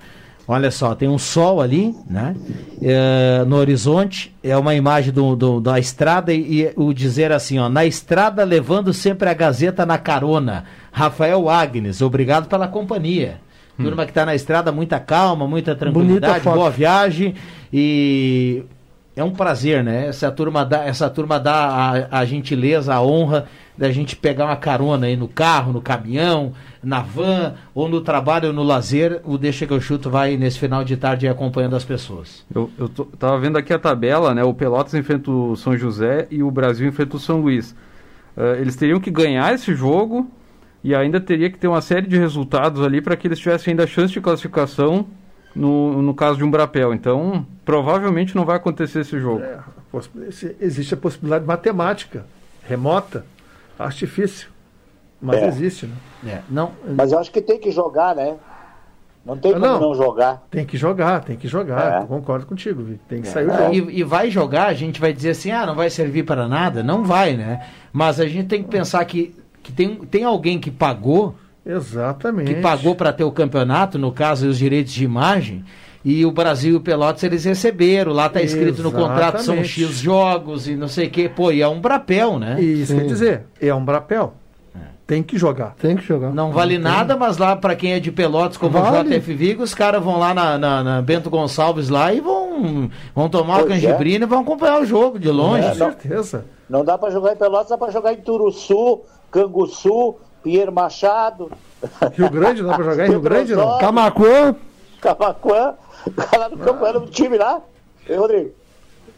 Olha só, tem um sol ali, né? É, no horizonte. É uma imagem do, do- da estrada e, e o dizer assim, ó. Na estrada, levando sempre a Gazeta na carona. Rafael Agnes, obrigado pela companhia. Turma que está na estrada, muita calma, muita tranquilidade, boa viagem e é um prazer, né? Essa turma dá, essa turma dá a, a gentileza, a honra da gente pegar uma carona aí no carro, no caminhão, na van, ou no trabalho ou no lazer. O Deixa que eu chuto vai nesse final de tarde acompanhando as pessoas. Eu, eu tô- tava vendo aqui a tabela, né? O Pelotas enfrenta o São José e o Brasil enfrenta o São Luís. Eh, eles teriam que ganhar esse jogo e ainda teria que ter uma série de resultados ali para que eles tivessem ainda chance de classificação no, no caso de um Brapel. Então, provavelmente não vai acontecer esse jogo. É, existe a possibilidade matemática, remota. Acho difícil. Mas É. existe, né? É, não, Mas eu acho que tem que jogar, né? Não tem como Não. não, jogar. Tem que jogar, tem que jogar. É. Concordo contigo, Vic. Tem que sair o Ah, jogo. E, e vai jogar, a gente vai dizer assim, ah, não vai servir para nada? Não vai, né? Mas a gente tem que pensar que, que tem, tem alguém que pagou, Exatamente. que pagou para ter o campeonato, no caso, os direitos de imagem, e o Brasil e o Pelotas eles receberam. Lá tá escrito no contrato, são Exatamente. X jogos e não sei o quê. Pô, e é um brapel, né? Isso Sim. quer dizer, é um brapel. Tem que jogar. Tem que jogar. Não vale nada, mas lá para quem é de Pelotas, como Vale. o JF Vigo, os caras vão lá na, na- na Bento Gonçalves lá e vão, vão tomar uma Pois é. canjibrina e vão acompanhar o jogo de longe. É, Com não. certeza. Não dá pra jogar em Pelotas, dá pra jogar em Turuçu, Canguçu, Pinheiro Machado. Rio Grande, dá pra jogar em Rio Grande, não? Camacuã, Camacuã. Lá no campo, era um time lá. Ei, Rodrigo.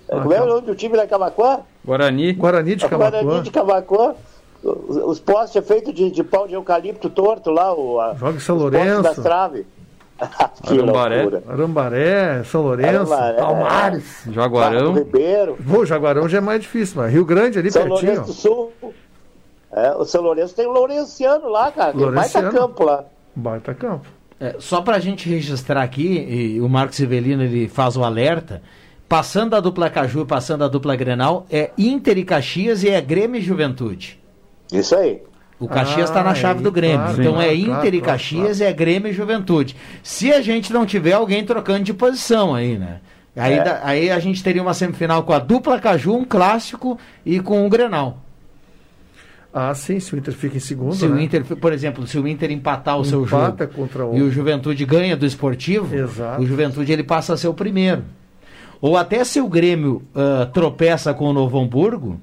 Como é o nome do time lá em Camacuã? Guarani. Guarani de O Guarani Camacuã. de Camacuã. Os, os postes é feito de, de pau de eucalipto torto lá. O, a, Joga em São Lourenço. das traves. *laughs* que Arambaré. loucura. Arambaré, São Lourenço, Arambaré. Palmares. Jaguarão. Ribeiro. Jaguarão já é mais difícil, mas Rio Grande ali São pertinho. Lourenço do Sul. É, o São Lourenço tem o Lourenciano lá, cara. Tem mais Lourenciano. campo lá. Baita campo. É, só para a gente registrar aqui, e o Marcos Ivelino ele faz o alerta, passando a dupla Caju e passando a dupla Grenal, é Inter e Caxias e é Grêmio e Juventude. Isso aí. O Caxias está Ah, na chave aí, do Grêmio. claro, então claro, é Inter claro, e claro, Caxias e é Grêmio e Juventude. Se a gente não tiver alguém trocando de posição aí, né? Aí, É. da- aí a gente teria uma semifinal com a dupla Caju, um clássico e com o Grenal. Ah, sim, se o Inter fica em segundo, Se o né? Inter, por exemplo, se o Inter empatar o seu jogo Empata contra o... e o Juventude ganha do esportivo, Exato. o Juventude ele passa a ser o primeiro. Ou até se o Grêmio ah, tropeça com o Novo Hamburgo,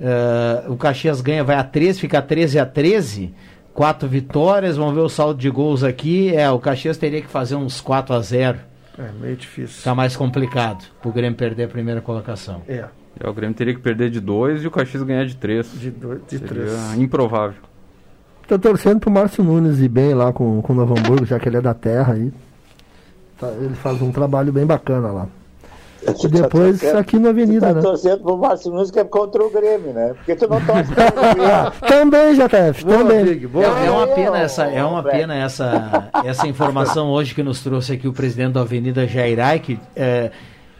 ah, o Caxias ganha, vai a 13, fica 13 a 13, quatro vitórias, vamos ver o saldo de gols aqui. É, o Caxias teria que fazer uns 4 a 0 É meio difícil. Fica mais complicado pro Grêmio perder a primeira colocação. É, É, o Grêmio teria que perder de dois e o Caxias ganhar de três. de, dois, de Seria três. improvável. tô torcendo pro Márcio Nunes ir bem lá com, com o Novo Hamburgo, já que ele é da terra aí. Tá, ele faz um trabalho bem bacana lá. E depois Tá aqui na Avenida, tá né? torcendo pro Márcio Nunes que é contra o Grêmio, né? Porque tu não torce. *laughs* Também, JF, também. Big. É, é uma pena essa, é uma pena essa, essa informação hoje que nos trouxe aqui o presidente da Avenida Jairai, que é,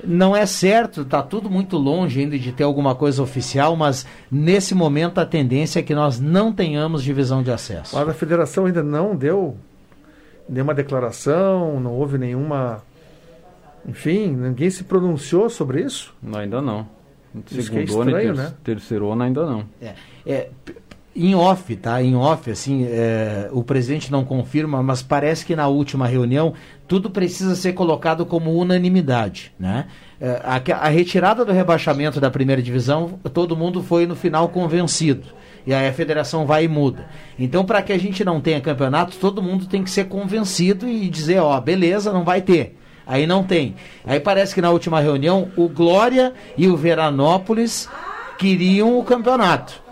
não é certo, está tudo muito longe ainda de ter alguma coisa oficial, mas nesse momento a tendência é que nós não tenhamos divisão de acesso. Mas a federação ainda não deu nenhuma declaração, não houve nenhuma. Enfim, ninguém se pronunciou sobre isso. Não, ainda não. É Segundona e estranho, ter né? terceirona ainda não. É, é, em off, tá? Em off, assim, é, o presidente não confirma, mas parece que na última reunião tudo precisa ser colocado como unanimidade, né? É, a, a retirada do rebaixamento da primeira divisão, todo mundo foi no final convencido. E aí a federação vai e muda. Então, para que a gente não tenha campeonato, todo mundo tem que ser convencido e dizer, ó, beleza, não vai ter. Aí não tem. Aí parece que na última reunião o Glória e o Veranópolis queriam o campeonato.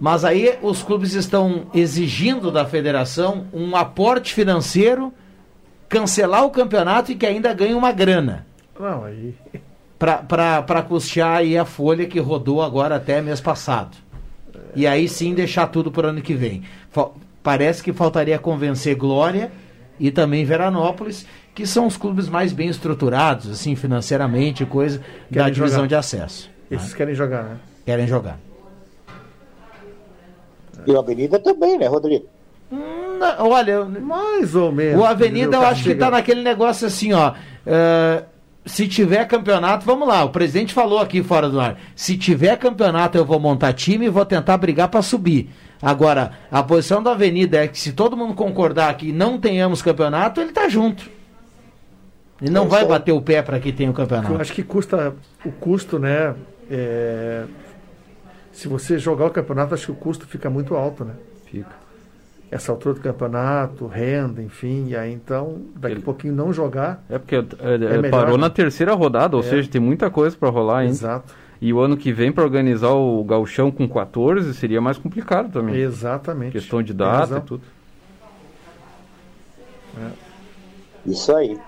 Mas aí os clubes estão exigindo da federação um aporte financeiro, cancelar o campeonato e que ainda ganhe uma grana Não, aí. para custear aí a folha que rodou agora até mês passado. E aí sim deixar tudo para o ano que vem. Parece que faltaria convencer Glória e também Veranópolis, que são os clubes mais bem estruturados, assim, financeiramente, coisa da Querem divisão jogar. de acesso. Esses querem jogar, né? Querem jogar. E o Avenida também, né, Rodrigo? Na- olha, mais ou menos. O Avenida eu acho que Castiga. tá naquele negócio assim, ó. é, se tiver campeonato, vamos lá. O presidente falou aqui fora do ar. Se tiver campeonato, eu vou montar time e vou tentar brigar para subir. Agora, a posição da Avenida é que se todo mundo concordar que não tenhamos campeonato, ele tá junto. Ele não É vai aí. bater o pé para que tenha o Eu campeonato. acho que custa o custo, né? é, se você jogar o campeonato, acho que o custo fica muito alto, né? Fica. Essa altura do campeonato, renda, enfim, e aí então, daqui a pouquinho não jogar. É porque é, é, melhor, parou na terceira rodada, ou É. seja, tem muita coisa para rolar ainda. Exato. E o ano que vem, para organizar o gauchão com 14, seria mais complicado também. Exatamente. Questão de data e tudo. Isso aí. Bom,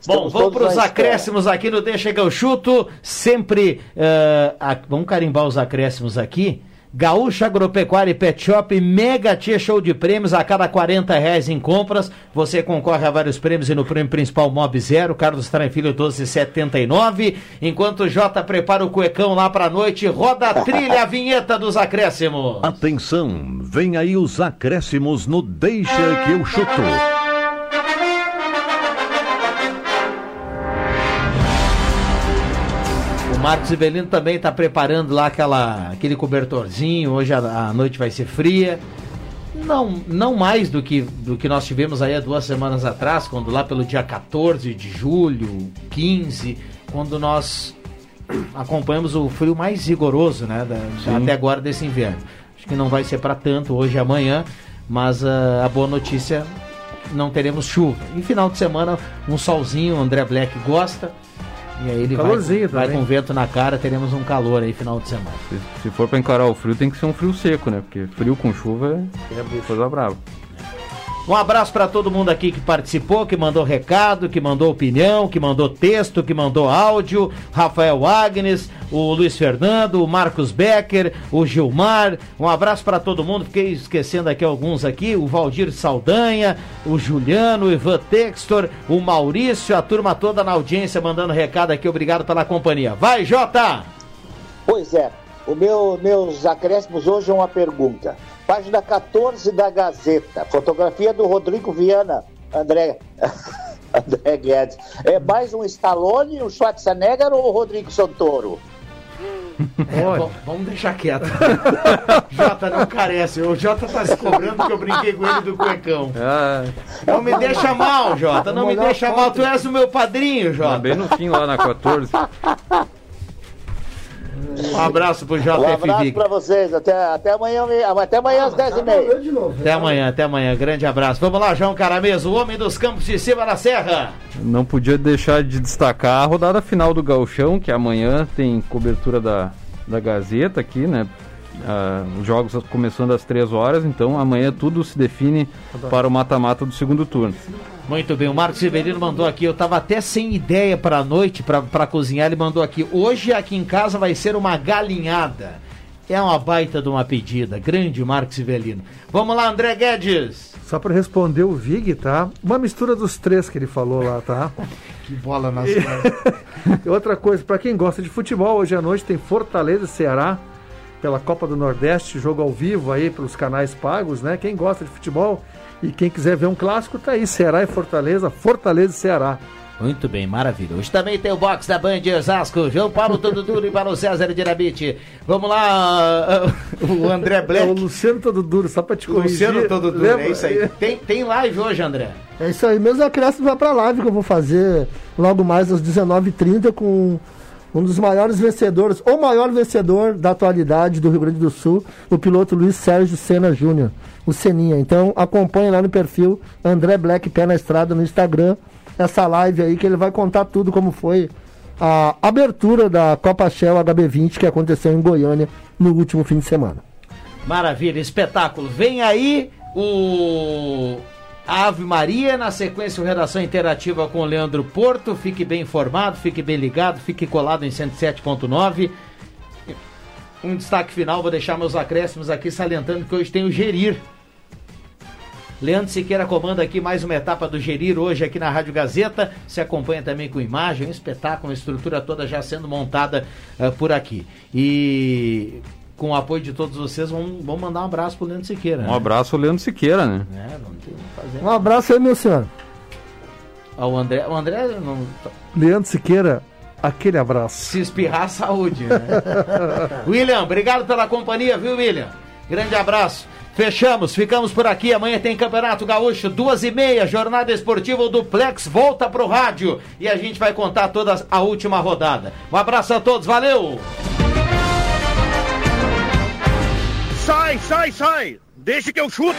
Estamos vamos todos para os acréscimos aqui no Deixa que eu chuto. Sempre. eh, a- vamos carimbar os acréscimos aqui. Gaúcha Agropecuária e Pet Shop, Mega Tia Show de prêmios a cada 40 reais em compras. Você concorre a vários prêmios e no prêmio principal Mob Zero, Carlos Traem Filho 1279. Enquanto o Jota prepara o cuecão lá pra noite, roda a trilha, a vinheta dos acréscimos. Atenção, vem aí os acréscimos no Deixa que eu chuto. Marcos Ivelino também está preparando lá aquela, aquele cobertorzinho. Hoje a, a noite vai ser fria. Não, não mais do que, do que nós tivemos aí há duas semanas atrás, quando lá pelo dia 14 de julho, 15, quando nós acompanhamos o frio mais rigoroso, né? da- até agora desse inverno. Acho que não vai ser para tanto hoje e amanhã, mas ah, a boa notícia não teremos chuva. E final de semana, um solzinho, o André Black gosta. E aí ele vai, Calorzinho vai também. com vento na cara, teremos um calor aí final de semana. Se, se for para encarar o frio, tem que ser um frio seco, né? Porque frio com chuva é coisa brava. Um abraço para todo mundo aqui que participou, que mandou recado, que mandou opinião, que mandou texto, que mandou áudio. Rafael Agnes, o Luiz Fernando, o Marcos Becker, o Gilmar. Um abraço para todo mundo. Fiquei esquecendo aqui alguns aqui. O Valdir Saldanha, o Juliano, o Ivan Textor, o Maurício, a turma toda na audiência mandando recado aqui. Obrigado pela companhia. Vai, Jota! Pois é, o meu, meus acréscimos hoje é uma pergunta. Página 14 da Gazeta, fotografia do Rodrigo Viana, André, *laughs* André Guedes. É mais um Stallone, um Schwarzenegger ou o Rodrigo Santoro? É, bom, vamos deixar quieto. *laughs* Jota não carece. O Jota tá se cobrando que eu brinquei com ele do cuecão. Ah, Não me deixa mal, Jota. Não me deixa mal. Tu és o meu padrinho, tá Jota. bem no fim lá na 14. Um abraço pro Um JF abraço Vic. pra vocês, até, até amanhã, até amanhã às 10h30. Até amanhã, até amanhã. Grande abraço. Vamos lá, João Carameso, o homem dos campos de cima da serra. Não podia deixar de destacar a rodada final do Gauchão, que amanhã tem cobertura da, da Gazeta aqui, né? Ah, os jogos começando às 3 horas, então amanhã tudo se define para o mata-mata do segundo turno. Muito bem, o Marcos Severino mandou aqui. Eu tava até sem ideia pra noite, pra, pra cozinhar. Ele mandou aqui. Hoje aqui em casa vai ser uma galinhada. É uma baita de uma pedida. Grande Marcos Severino. Vamos lá, André Guedes. Só para responder o Vig, tá? Uma mistura dos três que ele falou lá, tá? *laughs* Que bola nas E *laughs* outra coisa, para quem gosta de futebol, hoje à noite tem Fortaleza e Ceará pela Copa do Nordeste, jogo ao vivo aí pelos canais pagos, né? Quem gosta de futebol e quem quiser ver um clássico, tá aí, Ceará e Fortaleza, Fortaleza e Ceará. Muito bem, maravilha. Hoje também tem o box da Band Osasco. João Paulo Todo Duro e Paulo César Dinamite. Vamos lá, o André Black. É o Luciano Todo Duro, só para te corrigir. Luciano Todo Duro, Lembra? é isso aí. Tem, tem live hoje, André? É isso aí, meus acréscimos vai pra live que eu vou fazer logo mais às 19h30 com um dos maiores vencedores, ou maior vencedor da atualidade do Rio Grande do Sul, o piloto Luiz Sérgio Senna Júnior, o Seninha. Então acompanhe lá no perfil André Black Pé na Estrada no Instagram, essa live aí que ele vai contar tudo como foi a abertura da Copa Shell HB20 que aconteceu em Goiânia no último fim de semana. Maravilha, espetáculo. Vem aí o Ave Maria, na sequência o Redação Interativa com o Leandro Porto. Fique bem informado, fique bem ligado, fique colado em 107.9. Um destaque final, vou deixar meus acréscimos aqui salientando que hoje tem o Gerir. Leandro Siqueira comanda aqui mais uma etapa do Gerir hoje aqui na Rádio Gazeta. Se acompanha também com imagem, um espetáculo, uma estrutura toda já sendo montada uh, por aqui. E com o apoio de todos vocês, vamos, vamos mandar um abraço pro Leandro Siqueira. Um né? abraço ao Leandro Siqueira, né? É, vamos ter- fazer. Um abraço aí, meu senhor. Ó, o André, o André não, Leandro Siqueira, aquele abraço. se espirrar, saúde. Né? *laughs* William, obrigado pela companhia, viu, William? Grande abraço. Fechamos, ficamos por aqui. Amanhã tem Campeonato Gaúcho, duas e meia, jornada esportiva o Duplex volta pro rádio e a gente vai contar toda a última rodada. Um abraço a todos, valeu! Sai, sai, sai! Deixa que eu chuto!